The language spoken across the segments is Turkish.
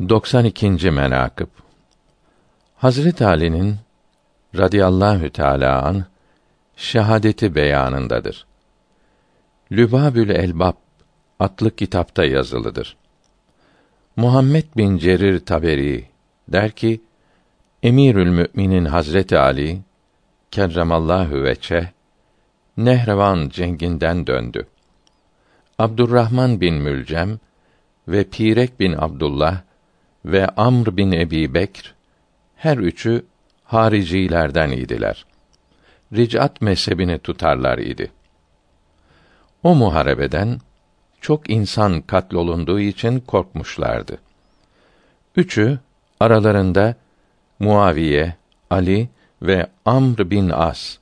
92. menakıb Hazret Ali'nin radıyallahu teala an şehadeti beyanındadır. Lübabül Elbab adlı kitapta yazılıdır. Muhammed bin Cerir Taberi der ki Emirül Müminin Hazreti Ali kerremallahu veçe Nehrevan cenginden döndü. Abdurrahman bin Mülcem ve Pirek bin Abdullah ve Amr bin Ebi Bekr her üçü haricilerden idiler. Ricat mezhebini tutarlar idi. O muharebeden çok insan katlolunduğu için korkmuşlardı. Üçü aralarında Muaviye, Ali ve Amr bin As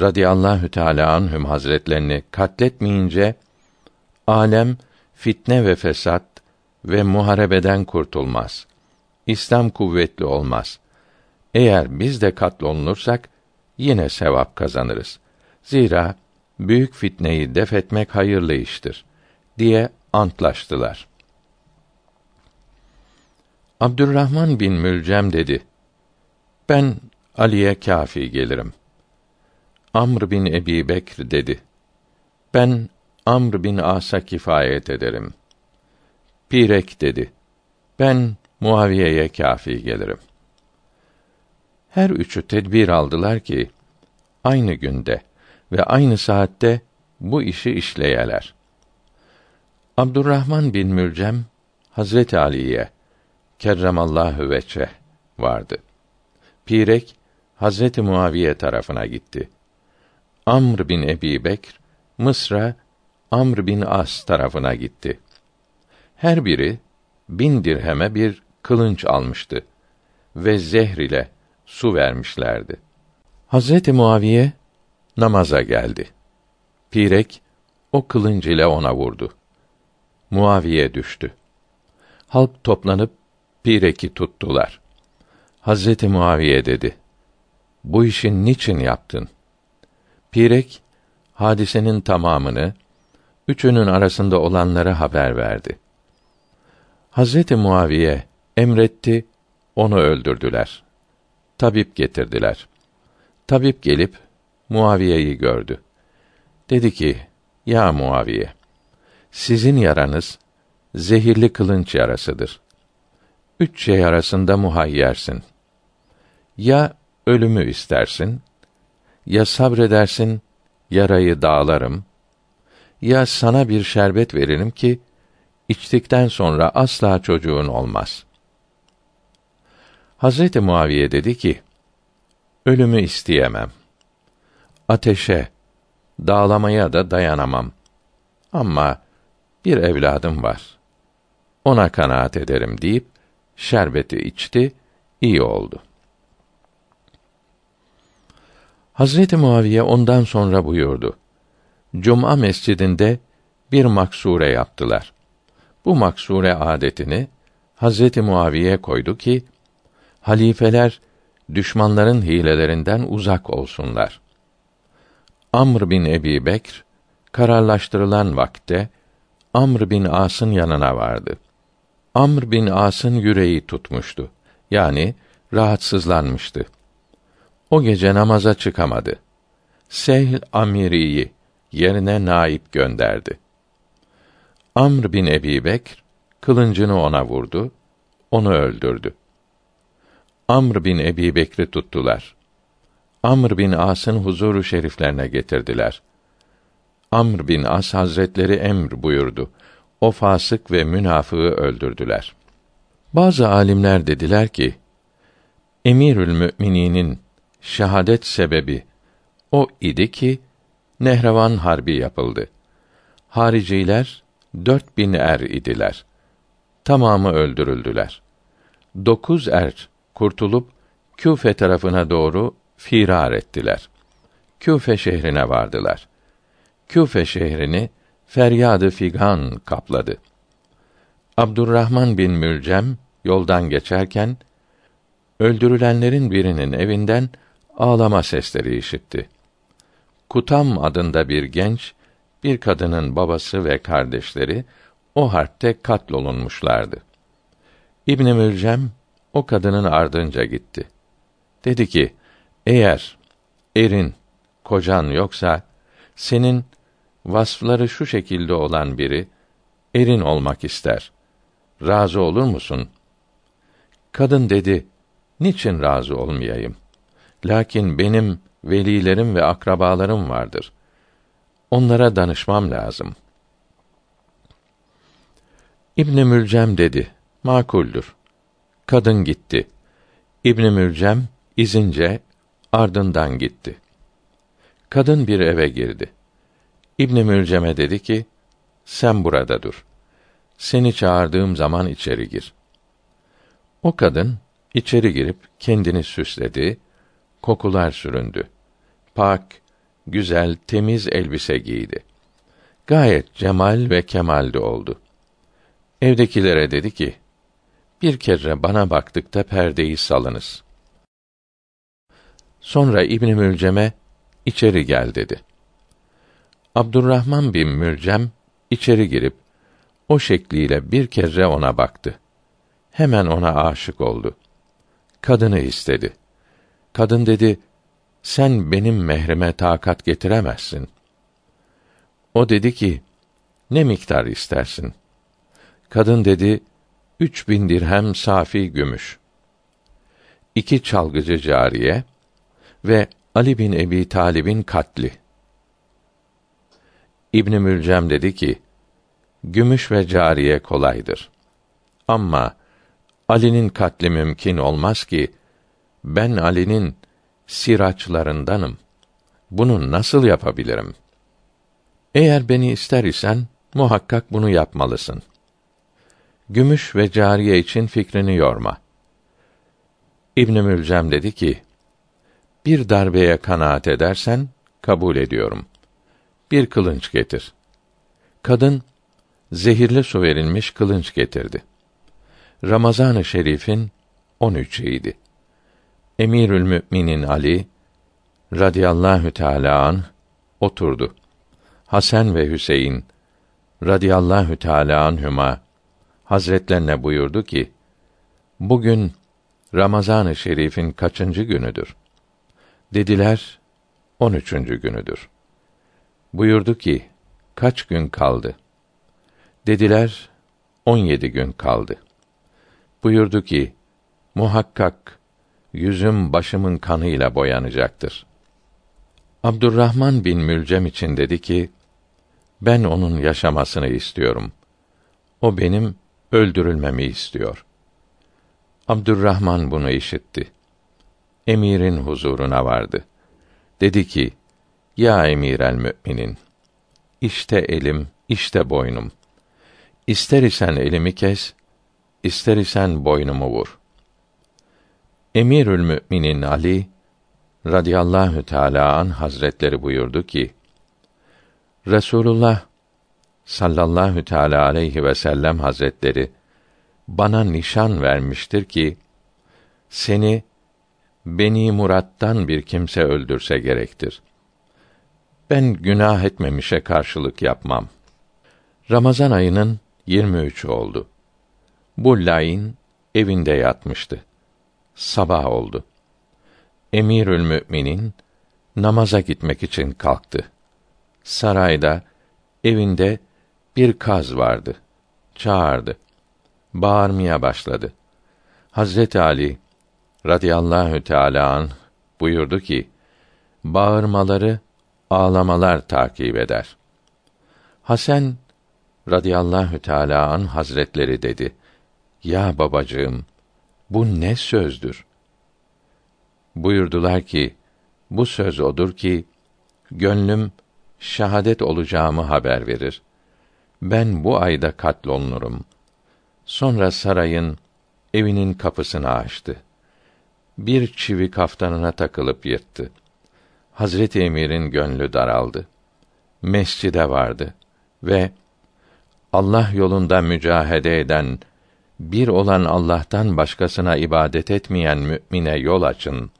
radıyallahu teala anhüm hazretlerini katletmeyince alem fitne ve fesat ve muharebeden kurtulmaz. İslam kuvvetli olmaz. Eğer biz de katlolunursak yine sevap kazanırız. Zira büyük fitneyi def etmek hayırlı iştir diye antlaştılar. Abdurrahman bin Mülcem dedi: Ben Ali'ye kafi gelirim. Amr bin Ebi Bekr dedi: Ben Amr bin As'a kifayet ederim. Pirek dedi. Ben Muaviye'ye kafi gelirim. Her üçü tedbir aldılar ki aynı günde ve aynı saatte bu işi işleyeler. Abdurrahman bin Mülcem Hazreti Ali'ye kerremallahu veçe vardı. Pirek Hazreti Muaviye tarafına gitti. Amr bin Ebi Bekr Mısır'a Amr bin As tarafına gitti. Her biri bin dirheme bir kılınç almıştı ve zehr ile su vermişlerdi. Hazreti Muaviye namaza geldi. Pirek o kılınç ile ona vurdu. Muaviye düştü. Halk toplanıp Pirek'i tuttular. Hazreti Muaviye dedi: Bu işin niçin yaptın? Pirek hadisenin tamamını üçünün arasında olanları haber verdi. Hazreti Muaviye emretti, onu öldürdüler. Tabip getirdiler. Tabip gelip Muaviye'yi gördü. Dedi ki: Ya Muaviye, sizin yaranız zehirli kılınç yarasıdır. Üç şey arasında muhayyersin. Ya ölümü istersin, ya sabredersin, yarayı dağlarım, ya sana bir şerbet veririm ki içtikten sonra asla çocuğun olmaz. Hazreti Muaviye dedi ki: Ölümü isteyemem. Ateşe, dağlamaya da dayanamam. Ama bir evladım var. Ona kanaat ederim deyip şerbeti içti, iyi oldu. Hazreti Muaviye ondan sonra buyurdu. Cuma mescidinde bir maksure yaptılar. Bu maksure adetini Hazreti Muaviye koydu ki halifeler düşmanların hilelerinden uzak olsunlar. Amr bin Ebi Bekr kararlaştırılan vakte Amr bin As'ın yanına vardı. Amr bin As'ın yüreği tutmuştu. Yani rahatsızlanmıştı. O gece namaza çıkamadı. Sehl Amiri'yi yerine naip gönderdi. Amr bin Ebi Bekr kılıncını ona vurdu, onu öldürdü. Amr bin Ebi Bekr'i tuttular. Amr bin As'ın huzuru şeriflerine getirdiler. Amr bin As Hazretleri emr buyurdu. O fasık ve münafığı öldürdüler. Bazı alimler dediler ki, Emirül Mümininin şehadet sebebi o idi ki Nehrevan harbi yapıldı. Hariciler dört bin er idiler. Tamamı öldürüldüler. Dokuz er kurtulup Küfe tarafına doğru firar ettiler. Küfe şehrine vardılar. Küfe şehrini feryadı figan kapladı. Abdurrahman bin Mülcem yoldan geçerken öldürülenlerin birinin evinden ağlama sesleri işitti. Kutam adında bir genç, bir kadının babası ve kardeşleri o harpte katlolunmuşlardı. İbn Mülcem o kadının ardınca gitti. Dedi ki: Eğer erin, kocan yoksa senin vasfları şu şekilde olan biri erin olmak ister. Razı olur musun? Kadın dedi: Niçin razı olmayayım? Lakin benim velilerim ve akrabalarım vardır. Onlara danışmam lazım. İbn Mülcem dedi: Makuldür. Kadın gitti. İbn Mülcem izince ardından gitti. Kadın bir eve girdi. İbn Mülcem'e dedi ki: Sen burada dur. Seni çağırdığım zaman içeri gir. O kadın içeri girip kendini süsledi, kokular süründü. Pak, güzel, temiz elbise giydi. Gayet cemal ve kemalde oldu. Evdekilere dedi ki: Bir kere bana baktıkta perdeyi salınız. Sonra İbn Mülcem'e içeri gel dedi. Abdurrahman bin Mülcem içeri girip o şekliyle bir kere ona baktı. Hemen ona aşık oldu. Kadını istedi. Kadın dedi: Sen benim mehrime takat getiremezsin. O dedi ki: Ne miktar istersin? Kadın dedi: Üç bin dirhem safi gümüş. İki çalgıcı cariye ve Ali bin Ebi Talib'in katli. İbn Mülcem dedi ki: Gümüş ve cariye kolaydır. Ama Ali'nin katli mümkün olmaz ki ben Ali'nin siraçlarındanım. Bunu nasıl yapabilirim? Eğer beni ister isen muhakkak bunu yapmalısın. Gümüş ve cariye için fikrini yorma. İbn Mülcem dedi ki: Bir darbeye kanaat edersen kabul ediyorum. Bir kılınç getir. Kadın zehirli su verilmiş kılınç getirdi. Ramazan-ı Şerif'in 13'üydü. Emirül Müminin Ali radıyallahu teala an oturdu. Hasan ve Hüseyin radıyallahu teala anhuma hazretlerine buyurdu ki: Bugün Ramazan-ı Şerif'in kaçıncı günüdür? Dediler, on üçüncü günüdür. Buyurdu ki, kaç gün kaldı? Dediler, on yedi gün kaldı. Buyurdu ki, muhakkak yüzüm başımın kanıyla boyanacaktır. Abdurrahman bin Mülcem için dedi ki, ben onun yaşamasını istiyorum. O benim öldürülmemi istiyor. Abdurrahman bunu işitti. Emirin huzuruna vardı. Dedi ki, Ya emir el müminin, işte elim, işte boynum. İster isen elimi kes, ister isen boynumu vur. Emirül Müminin Ali radıyallahu teala an hazretleri buyurdu ki: Resulullah sallallahu teala aleyhi ve sellem hazretleri bana nişan vermiştir ki seni Beni Murat'tan bir kimse öldürse gerektir. Ben günah etmemişe karşılık yapmam. Ramazan ayının 23 oldu. Bu lain evinde yatmıştı. Sabah oldu. Emirül Müminin namaza gitmek için kalktı. Sarayda evinde bir kaz vardı. Çağırdı. Bağırmaya başladı. Hazreti Ali radıyallahu teala an buyurdu ki: Bağırmaları ağlamalar takip eder. Hasan radıyallahu teala an hazretleri dedi: Ya babacığım, bu ne sözdür? Buyurdular ki, bu söz odur ki, gönlüm şahadet olacağımı haber verir. Ben bu ayda katlolunurum. Sonra sarayın evinin kapısını açtı. Bir çivi kaftanına takılıp yırttı. Hazreti Emir'in gönlü daraldı. Mescide vardı ve Allah yolunda mücahede eden bir olan Allah'tan başkasına ibadet etmeyen mümine yol açın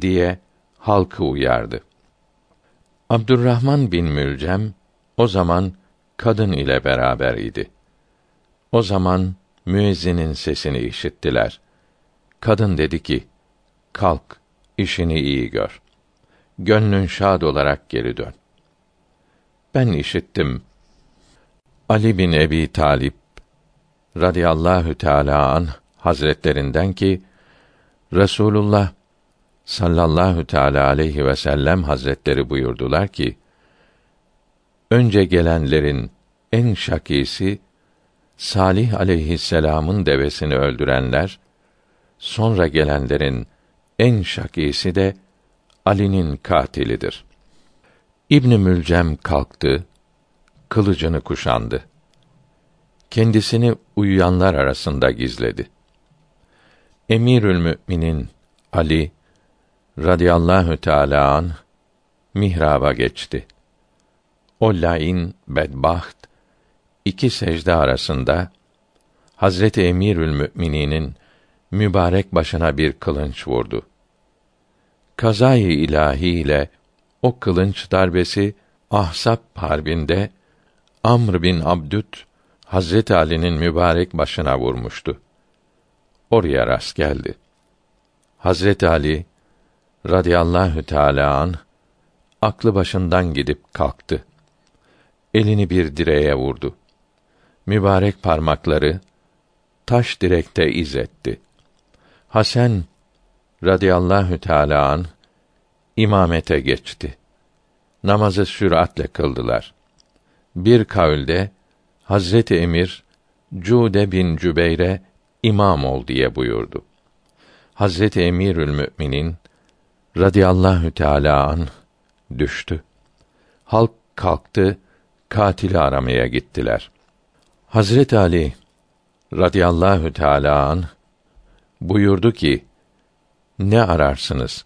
diye halkı uyardı. Abdurrahman bin Mülcem o zaman kadın ile beraber idi. O zaman müezzinin sesini işittiler. Kadın dedi ki: Kalk, işini iyi gör. Gönlün şad olarak geri dön. Ben işittim. Ali bin Ebi Talip radıyallahu teala an hazretlerinden ki Resulullah sallallahu teala aleyhi ve sellem hazretleri buyurdular ki önce gelenlerin en şakisi Salih aleyhisselamın devesini öldürenler, sonra gelenlerin en şakisi de Ali'nin katilidir. İbn Mülcem kalktı, kılıcını kuşandı. Kendisini uyuyanlar arasında gizledi. Emirül Müminin Ali radıyallahu teala an mihraba geçti. O lain bedbaht iki secde arasında Hazreti Emirül Mümininin mübarek başına bir kılınç vurdu. Kazayı ilahi ile o kılınç darbesi Ahsap harbinde Amr bin Abdüt Hazreti Ali'nin mübarek başına vurmuştu. Oraya rast geldi. Hazreti Ali radıyallahu teâlâ an aklı başından gidip kalktı. Elini bir direğe vurdu. Mübarek parmakları taş direkte iz etti. Hasan radıyallahu teâlâ an imamete geçti. Namazı süratle kıldılar. Bir kavülde Hazreti Emir Cude bin Cübeyre imam ol diye buyurdu. Hazreti Emirül Müminin radıyallahu teala an düştü. Halk kalktı, katili aramaya gittiler. Hazret Ali radıyallahu teala an buyurdu ki: Ne ararsınız?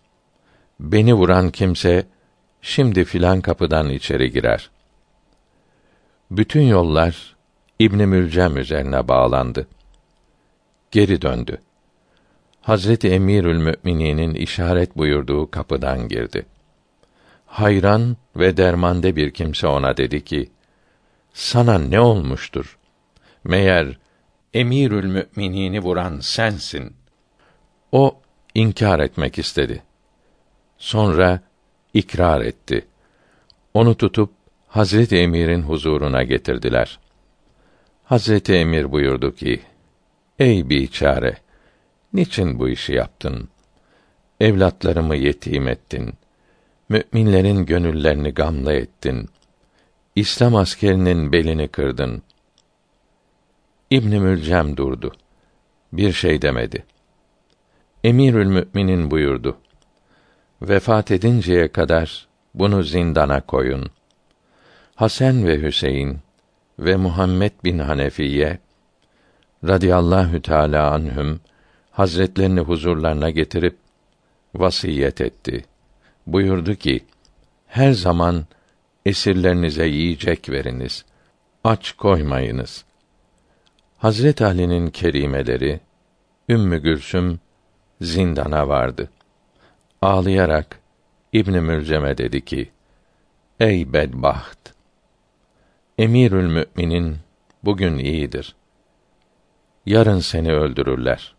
Beni vuran kimse şimdi filan kapıdan içeri girer. Bütün yollar İbn Mülcem üzerine bağlandı. Geri döndü. Hazreti Emirül Mümininin işaret buyurduğu kapıdan girdi. Hayran ve dermande bir kimse ona dedi ki: Sana ne olmuştur? Meğer Emirül Müminini vuran sensin. O inkar etmek istedi. Sonra ikrar etti. Onu tutup Hazreti Emir'in huzuruna getirdiler. Hazreti Emir buyurdu ki: Ey biçare, niçin bu işi yaptın? Evlatlarımı yetim ettin. Müminlerin gönüllerini gamla ettin. İslam askerinin belini kırdın. İbn Mülcem durdu. Bir şey demedi. Emirül Müminin buyurdu. Vefat edinceye kadar bunu zindana koyun. Hasan ve Hüseyin ve Muhammed bin Hanefiye radıyallahu teala anhüm hazretlerini huzurlarına getirip vasiyet etti. Buyurdu ki: Her zaman esirlerinize yiyecek veriniz. Aç koymayınız. Hazret Ali'nin kerimeleri Ümmü Gülsüm zindana vardı. Ağlayarak İbn Mülcem'e dedi ki: Ey bedbaht! Emirül Müminin bugün iyidir. Yarın seni öldürürler.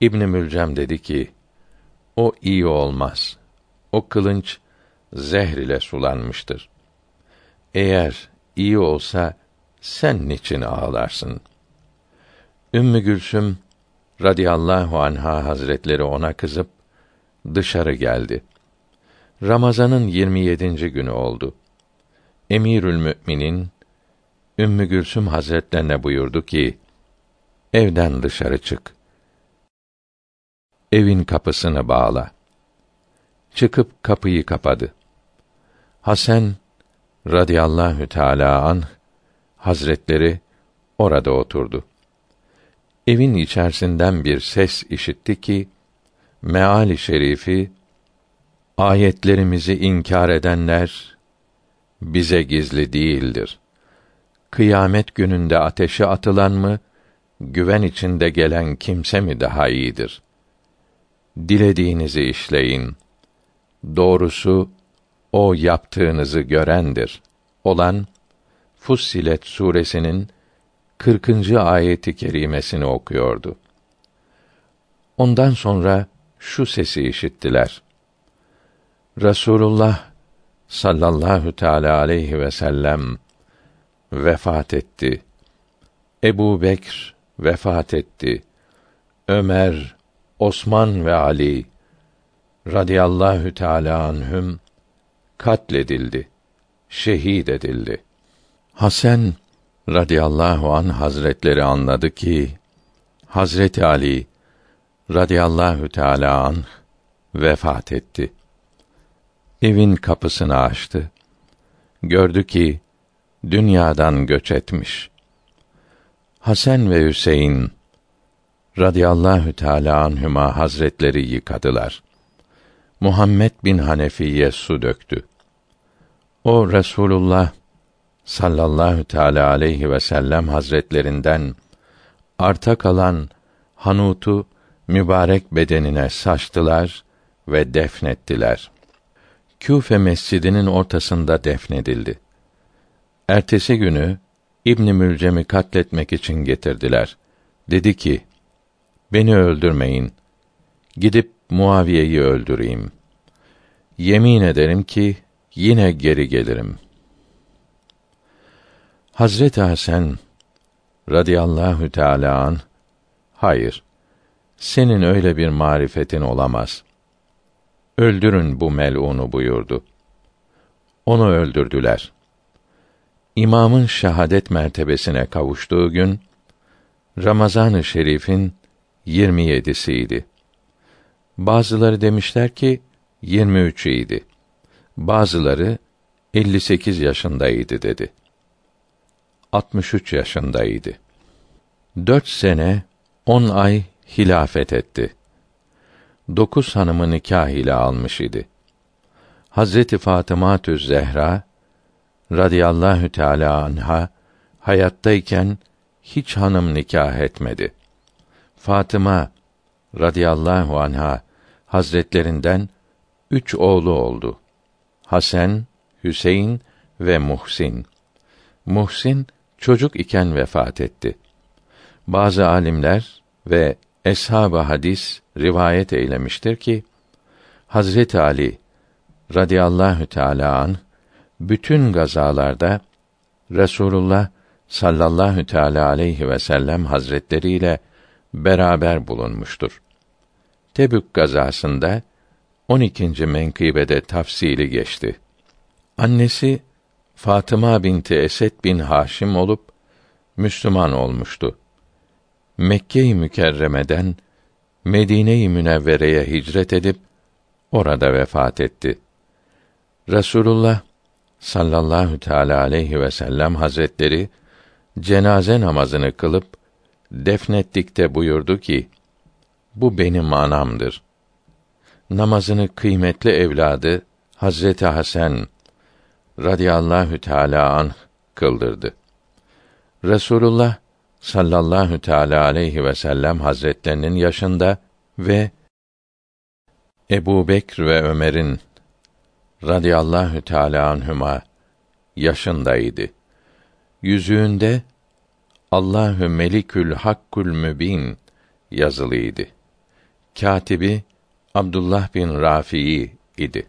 İbn Mülcem dedi ki: O iyi olmaz. O kılınç zehr ile sulanmıştır. Eğer iyi olsa sen niçin ağlarsın? Ümmü Gülsüm radıyallahu anha hazretleri ona kızıp dışarı geldi. Ramazanın 27. günü oldu. Emirül Müminin Ümmü Gülsüm Hazretlerine buyurdu ki: Evden dışarı çık. Evin kapısını bağla. Çıkıp kapıyı kapadı. Hasan radıyallahu teala an Hazretleri orada oturdu. Evin içerisinden bir ses işitti ki meali şerifi ayetlerimizi inkar edenler bize gizli değildir. Kıyamet gününde ateşe atılan mı, güven içinde gelen kimse mi daha iyidir? Dilediğinizi işleyin. Doğrusu o yaptığınızı görendir. Olan Fussilet suresinin 40. ayeti kerimesini okuyordu. Ondan sonra şu sesi işittiler. Resulullah sallallahu teala aleyhi ve sellem vefat etti. Ebu Bekr vefat etti. Ömer, Osman ve Ali radıyallahu teala anhüm katledildi, şehit edildi. Hasan radıyallahu an hazretleri anladı ki Hazreti Ali radıyallahu teala an vefat etti. Evin kapısını açtı. Gördü ki dünyadan göç etmiş. Hasan ve Hüseyin radıyallahu teala anhuma hazretleri yıkadılar. Muhammed bin Hanefiye su döktü. O Resulullah sallallahu teala aleyhi ve sellem hazretlerinden arta kalan hanutu mübarek bedenine saçtılar ve defnettiler. Küfe mescidinin ortasında defnedildi. Ertesi günü İbn Mülcem'i katletmek için getirdiler. Dedi ki: Beni öldürmeyin. Gidip Muaviye'yi öldüreyim. Yemin ederim ki yine geri gelirim. Hazreti Hasan radıyallahu teala an hayır senin öyle bir marifetin olamaz. Öldürün bu melunu buyurdu. Onu öldürdüler. İmamın şehadet mertebesine kavuştuğu gün Ramazan-ı Şerif'in 27'siydi. Bazıları demişler ki 23 idi. Bazıları 58 yaşındaydı dedi. 63 yaşındaydı. Dört sene, on ay hilafet etti. Dokuz hanımı nikah ile almış idi. Hazreti Fatıma Zehra radıyallahu teala anha hayattayken hiç hanım nikah etmedi. Fatıma radıyallahu anha hazretlerinden üç oğlu oldu. Hasan, Hüseyin ve Muhsin. Muhsin çocuk iken vefat etti. Bazı alimler ve eshab-ı hadis rivayet eylemiştir ki Hazreti Ali radıyallahu teala an bütün gazalarda Resulullah sallallahu teala aleyhi ve sellem hazretleri ile beraber bulunmuştur. Tebük gazasında 12. menkıbede tafsili geçti. Annesi Fatıma binti Esed bin Haşim olup Müslüman olmuştu. Mekke-i Mükerreme'den Medine-i Münevvere'ye hicret edip orada vefat etti. Resulullah sallallahu teala aleyhi ve sellem hazretleri cenaze namazını kılıp defnettikte buyurdu ki: Bu benim anamdır. Namazını kıymetli evladı Hazreti Hasan radıyallahu teala an kıldırdı. Resulullah sallallahu teala aleyhi ve sellem hazretlerinin yaşında ve Ebu Bekr ve Ömer'in radıyallahu teala anhüma yaşındaydı. Yüzüğünde Allahü Melikül Hakkul Mübin yazılıydı. Katibi Abdullah bin Rafi'i idi.